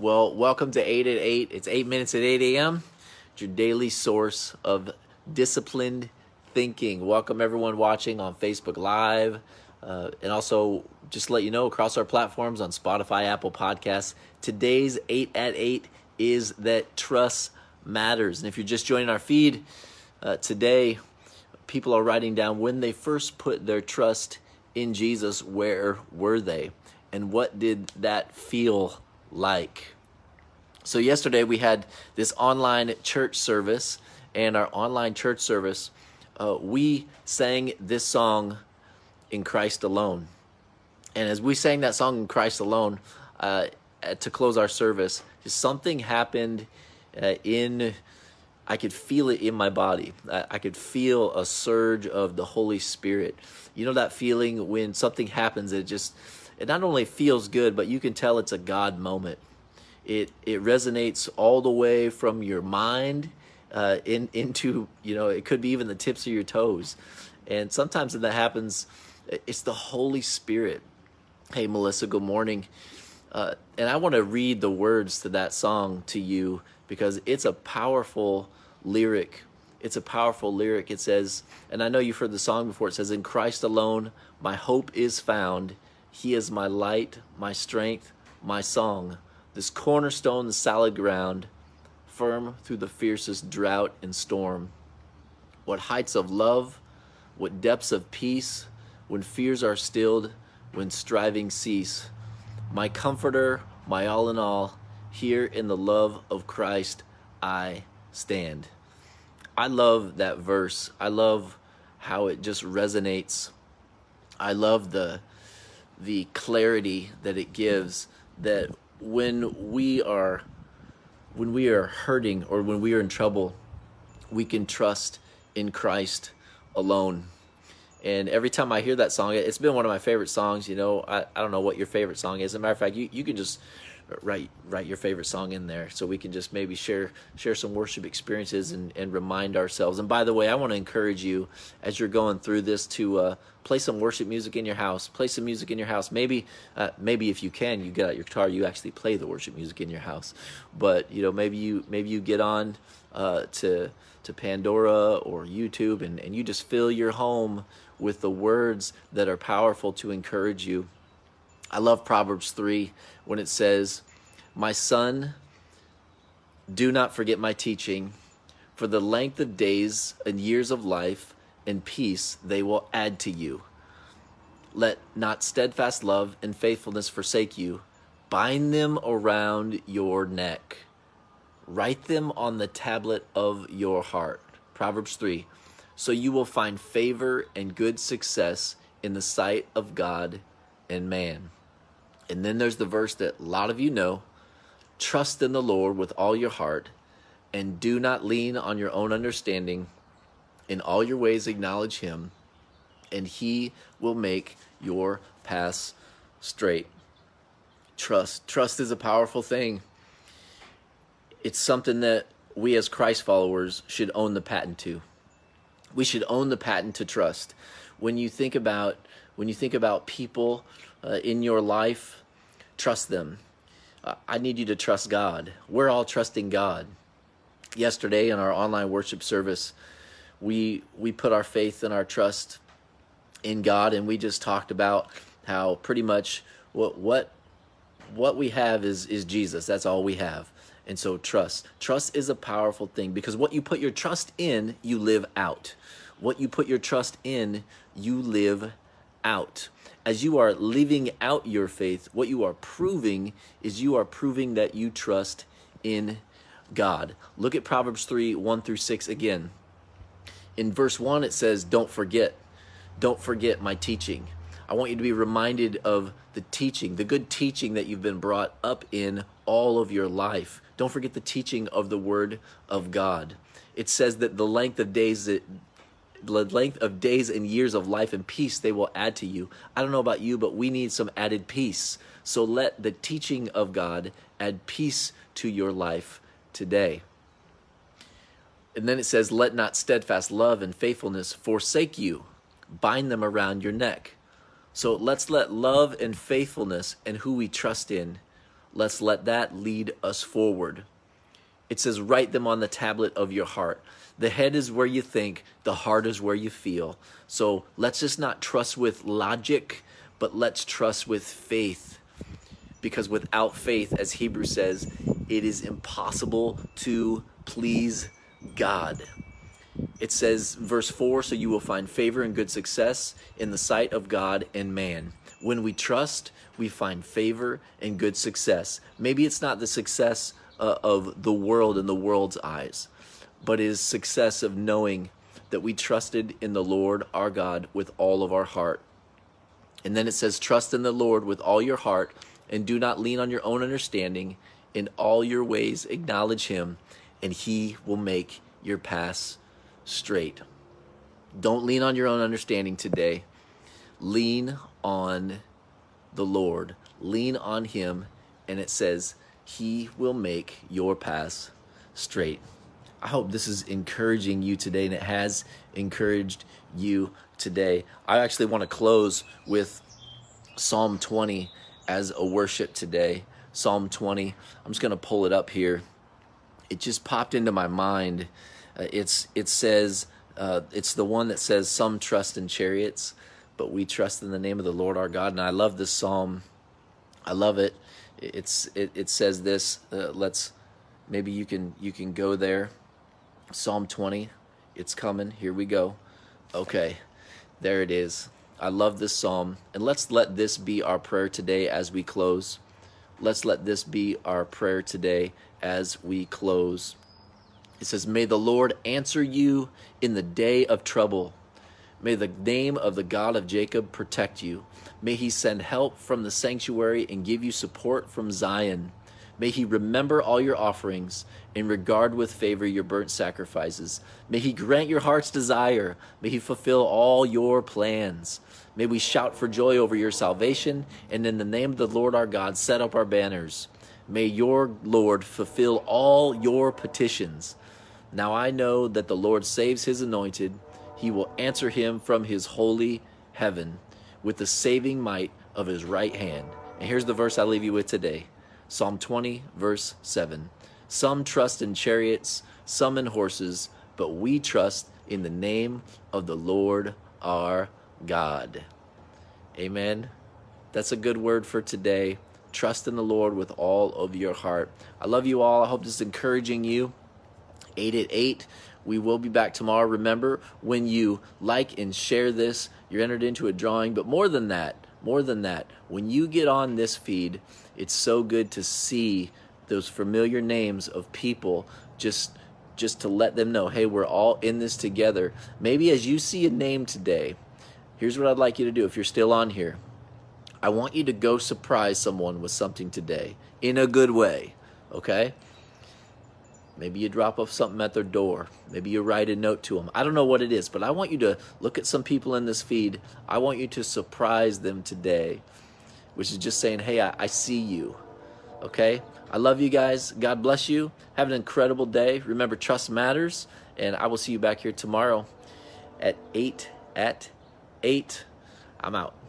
Well, welcome to 8 at 8. It's 8 minutes at 8 a.m. It's your daily source of disciplined thinking. Welcome everyone watching on Facebook Live. Uh, and also, just to let you know, across our platforms on Spotify, Apple Podcasts, today's 8 at 8 is that trust matters. And if you're just joining our feed uh, today, people are writing down when they first put their trust in Jesus, where were they? And what did that feel like. So, yesterday we had this online church service, and our online church service, uh, we sang this song in Christ alone. And as we sang that song in Christ alone, uh, to close our service, something happened uh, in. I could feel it in my body. I, I could feel a surge of the Holy Spirit. You know that feeling when something happens, it just it not only feels good, but you can tell it's a God moment. It it resonates all the way from your mind uh, in into you know it could be even the tips of your toes, and sometimes when that happens, it's the Holy Spirit. Hey Melissa, good morning. Uh, and I want to read the words to that song to you because it's a powerful lyric. It's a powerful lyric. It says, and I know you've heard the song before. It says, "In Christ alone, my hope is found." He is my light, my strength, my song, this cornerstone, the solid ground, firm through the fiercest drought and storm. What heights of love, what depths of peace, when fears are stilled, when striving cease. My comforter, my all in all, here in the love of Christ I stand. I love that verse. I love how it just resonates. I love the the clarity that it gives that when we are when we are hurting or when we are in trouble we can trust in Christ alone. And every time I hear that song it's been one of my favorite songs you know. I, I don't know what your favorite song is. As a matter of fact you, you can just write write your favorite song in there so we can just maybe share share some worship experiences and, and remind ourselves. And by the way i want to encourage you as you're going through this to uh, play some worship music in your house play some music in your house. Maybe uh, maybe if you can you get out your guitar you actually play the worship music in your house. But you know maybe you maybe you get on uh, to to pandora or youtube and, and you just fill your home with the words that are powerful to encourage you I love Proverbs 3 when it says, My son, do not forget my teaching, for the length of days and years of life and peace they will add to you. Let not steadfast love and faithfulness forsake you. Bind them around your neck. Write them on the tablet of your heart. Proverbs 3. So you will find favor and good success in the sight of God and man. And then there's the verse that a lot of you know trust in the Lord with all your heart and do not lean on your own understanding. In all your ways, acknowledge Him, and He will make your paths straight. Trust. Trust is a powerful thing. It's something that we as Christ followers should own the patent to. We should own the patent to trust. When you think about when you think about people uh, in your life trust them. Uh, I need you to trust God. We're all trusting God. Yesterday in our online worship service, we we put our faith and our trust in God, and we just talked about how pretty much what what what we have is is Jesus. That's all we have. And so trust. Trust is a powerful thing because what you put your trust in, you live out. What you put your trust in, you live out as you are living out your faith, what you are proving is you are proving that you trust in God. Look at Proverbs 3 1 through 6 again. In verse 1, it says, Don't forget, don't forget my teaching. I want you to be reminded of the teaching, the good teaching that you've been brought up in all of your life. Don't forget the teaching of the Word of God. It says that the length of days that the length of days and years of life and peace they will add to you. I don't know about you, but we need some added peace. So let the teaching of God add peace to your life today. And then it says, Let not steadfast love and faithfulness forsake you, bind them around your neck. So let's let love and faithfulness and who we trust in let's let that lead us forward. It says, write them on the tablet of your heart. The head is where you think, the heart is where you feel. So let's just not trust with logic, but let's trust with faith. Because without faith, as Hebrews says, it is impossible to please God. It says, verse 4 So you will find favor and good success in the sight of God and man. When we trust, we find favor and good success. Maybe it's not the success uh, of the world in the world's eyes, but is success of knowing that we trusted in the Lord our God with all of our heart. And then it says, Trust in the Lord with all your heart, and do not lean on your own understanding. In all your ways, acknowledge him, and he will make your paths straight. Don't lean on your own understanding today. Lean on the Lord. Lean on him, and it says, He will make your paths straight. I hope this is encouraging you today, and it has encouraged you today. I actually want to close with Psalm 20 as a worship today. Psalm 20. I'm just going to pull it up here. It just popped into my mind. Uh, it's it says uh, it's the one that says some trust in chariots, but we trust in the name of the Lord our God. And I love this psalm. I love it. It's it, it says this. Uh, let's maybe you can you can go there Psalm 20. It's coming. Here we go. Okay, there it is. I love this psalm. And let's let this be our prayer today as we close. Let's let this be our prayer today as we close. It says, May the Lord answer you in the day of trouble. May the name of the God of Jacob protect you. May he send help from the sanctuary and give you support from Zion. May he remember all your offerings and regard with favor your burnt sacrifices. May he grant your heart's desire. May he fulfill all your plans. May we shout for joy over your salvation, and in the name of the Lord our God, set up our banners. May your Lord fulfill all your petitions. Now I know that the Lord saves his anointed. He will answer him from his holy heaven with the saving might of his right hand. And here's the verse I leave you with today. Psalm 20, verse 7. Some trust in chariots, some in horses, but we trust in the name of the Lord our God. Amen. That's a good word for today. Trust in the Lord with all of your heart. I love you all. I hope this is encouraging you. 8 at 8. We will be back tomorrow. Remember, when you like and share this, you're entered into a drawing. But more than that, more than that, when you get on this feed, it's so good to see those familiar names of people just just to let them know, hey, we're all in this together. Maybe as you see a name today, here's what I'd like you to do if you're still on here. I want you to go surprise someone with something today in a good way, okay? Maybe you drop off something at their door. Maybe you write a note to them. I don't know what it is, but I want you to look at some people in this feed. I want you to surprise them today which is just saying, hey, I, I see you. Okay? I love you guys. God bless you. Have an incredible day. Remember, trust matters. And I will see you back here tomorrow at 8 at 8. I'm out.